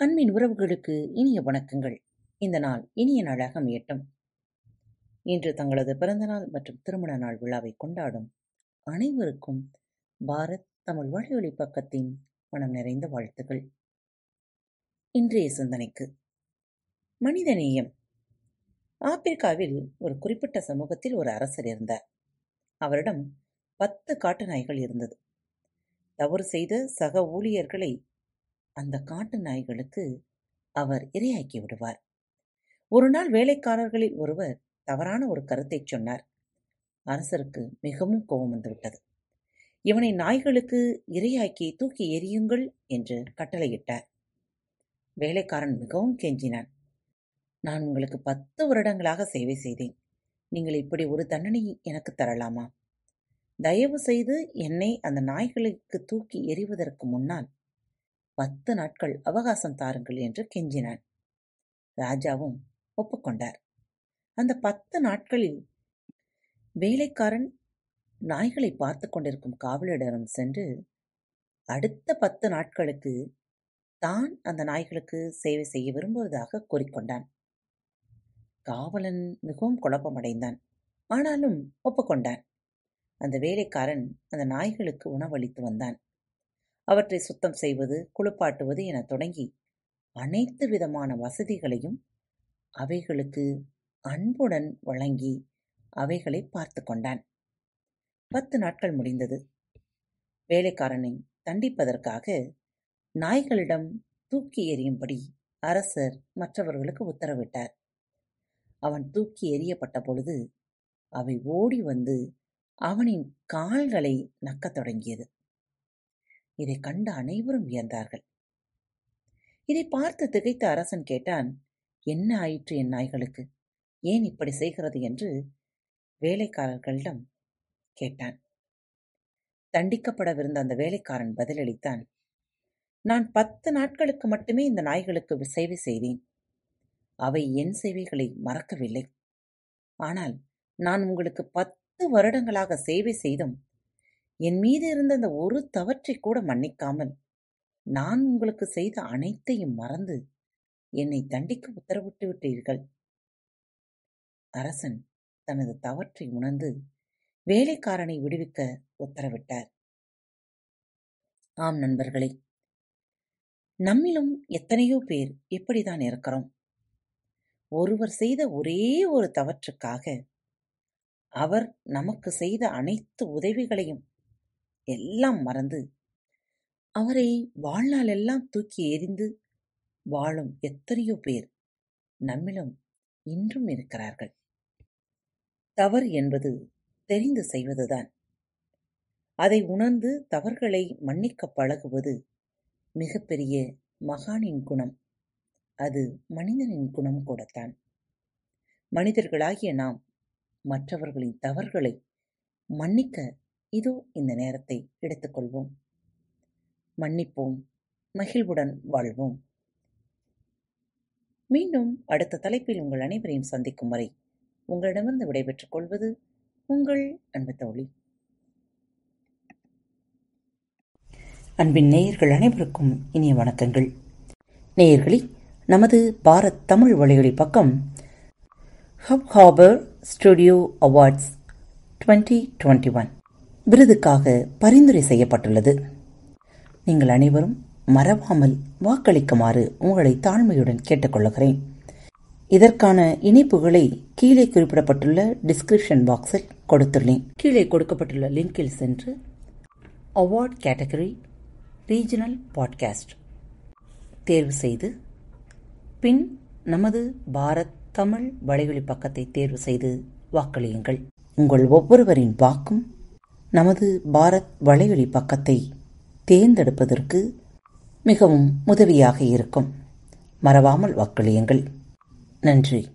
அன்பின் உறவுகளுக்கு இனிய வணக்கங்கள். இந்த நாள் இனிய நாளாக அமையட்டும். இன்று தங்களது பிறந்தநாள் மற்றும் திருமண நாள் விழாவை கொண்டாடும் அனைவருக்கும் பாரத் தமிழ் வழியொலி பக்கத்தின் மனம் நிறைந்த வாழ்த்துக்கள். இன்றைய சிந்தனைக்கு மனிதநேயம் ஆப்பிரிக்காவில் ஒரு குறிப்பிட்ட சமூகத்தில் ஒரு அரசர் இருந்தார். அவரிடம் பத்து காட்டு நாய்கள் இருந்தது. தவறு செய்த சக ஊழியர்களை அந்த காட்டு நாய்களுக்கு அவர் இரையாக்கி விடுவார். ஒரு நாள் வேலைக்காரர்களில் ஒருவர் தவறான ஒரு கருத்தைச் சொன்னார். அரசருக்கு மிகவும் கோபம் வந்துவிட்டது. இவனை நாய்களுக்கு இரையாக்கி தூக்கி எறியுங்கள் என்று கட்டளையிட்டார். வேலைக்காரன் மிகவும் கெஞ்சினான். நான் உங்களுக்கு பத்து வருடங்களாக சேவை செய்தேன். நீங்கள் இப்படி ஒரு தண்டனை எனக்கு தரலாமா? தயவு செய்து என்னை அந்த நாய்களுக்கு தூக்கி எறிவதற்கு முன்னால் பத்து நாட்கள் அவகாசம் தாருங்கள் என்று கெஞ்சினான். ராஜாவும் ஒப்புக்கொண்டார். அந்த பத்து நாட்களில் வேலைக்காரன் நாய்களை பார்த்து கொண்டிருக்கும் காவலரிடம் சென்று அடுத்த பத்து நாட்களுக்கு தான் அந்த நாய்களுக்கு சேவை செய்ய விரும்புவதாக கூறிக்கொண்டான். காவலன் மிகவும் குழப்பமடைந்தான். ஆனாலும் ஒப்புக்கொண்டான். அந்த வேலைக்காரன் அந்த நாய்களுக்கு உணவளித்து வந்தான். அவற்றை சுத்தம் செய்வது குளிப்பாட்டுவது என தொடங்கி அனைத்து விதமான வசதிகளையும் அவைகளுக்கு அன்புடன் வழங்கி அவைகளை பார்த்து கொண்டான். பத்து நாட்கள் முடிந்தது. வேலைக்காரனை தண்டிப்பதற்காக நாய்களிடம் தூக்கி எறியும்படி அரசர் மற்றவர்களுக்கு உத்தரவிட்டார். அவன் தூக்கி எறியப்பட்ட பொழுது அவை ஓடி வந்து அவனின் கால்களை நக்கத் தொடங்கியது. இதை கண்ட அனைவரும் வியந்தார்கள். இதை பார்த்து திகைத்த அரசன் கேட்டான் என்ன ஆயிற்று என் நாய்களுக்கு? ஏன் இப்படி செய்கிறது? என்று வேலைக்காரர்களிடம் கேட்டான். தண்டிக்கப்படவிருந்த அந்த வேலைக்காரன் பதிலளித்தான் நான் பத்து நாட்களுக்கு மட்டுமே இந்த நாய்களுக்கு சேவை செய்தேன். அவை என் சேவைகளை மறக்கவில்லை. ஆனால் நான் உங்களுக்கு பத்து வருடங்களாக சேவை செய்தும் என் மீது இருந்த அந்த ஒரு தவற்றை கூட மன்னிக்காமல் நான் உங்களுக்கு செய்த அனைத்தையும் மறந்து என்னை தண்டிக்க உத்தரவிட்டு விட்டீர்கள். அரசன் தனது தவற்றை உணர்ந்து வேலைக்காரனை விடுவிக்க உத்தரவிட்டார். ஆம் நண்பர்களே நம்மிலும் எத்தனையோ பேர் இப்படிதான் இருக்கிறோம். ஒருவர் செய்த ஒரே ஒரு தவற்றுக்காக அவர் நமக்கு செய்த அனைத்து உதவிகளையும் எல்லாம் மறந்து அவரை வாழ்நாள் எல்லாம் தூக்கி எறிந்து வாழும் எத்தனையோ பேர் நம்மிலும் இன்றும் இருக்கிறார்கள். தவறு என்பது தெரிந்து செய்வதுதான். அதை உணர்ந்து தவறுகளை மன்னிக்க பழகுவது மிகப்பெரிய மகானின் குணம். அது மனிதனின் குணம் கூடத்தான். மனிதர்களாகிய நாம் மற்றவர்களின் தவறுகளை மன்னிக்க இதோ இந்த நேரத்தை எடுத்துக்கொள்வோம். மன்னிப்போம். மகிழ்வுடன் வாழ்வோம். மீண்டும் அடுத்த தலைப்பில் உங்கள் அனைவரையும் சந்திக்கும் வரை உங்களிடமிருந்து விடைபெற்றுக் கொள்வது உங்கள் அன்பு தோழி அன்பின் நேயர்கள் அனைவருக்கும் இனிய வணக்கங்கள். நேயர்களே நமது பாரத் தமிழ் வழியொலி பக்கம் Hubhopper studio awards twenty twenty one விருதுக்காக பரிந்துரை செய்யப்பட்டுள்ளது. நீங்கள் அனைவரும் மறவாமல் வாக்களிக்குமாறு உங்களை தாழ்மையுடன் கேட்டுக்கொள்கிறேன் இதற்கான இணைப்புகளை கீழே குறிப்பிடப்பட்டுள்ள டிஸ்கிரிப்ஷன் பாக்ஸில் கொடுத்துள்ளேன். கீழே கொடுக்கப்பட்டுள்ள லிங்கில் சென்று அவார்ட் கேட்டகரி ரீஜனல் பாட்காஸ்ட் தேர்வு செய்து பின் நமது பாரத் தமிழ் வலைவழி பக்கத்தை தேர்வு செய்து வாக்களியுங்கள். உங்கள் ஒவ்வொருவரின் வாக்கும் நமது பாரத் வலைவழி பக்கத்தை தேர்ந்தெடுப்பதற்கு மிகவும் உதவியாக இருக்கும். மறவாமல் வாக்களியுங்கள். நன்றி.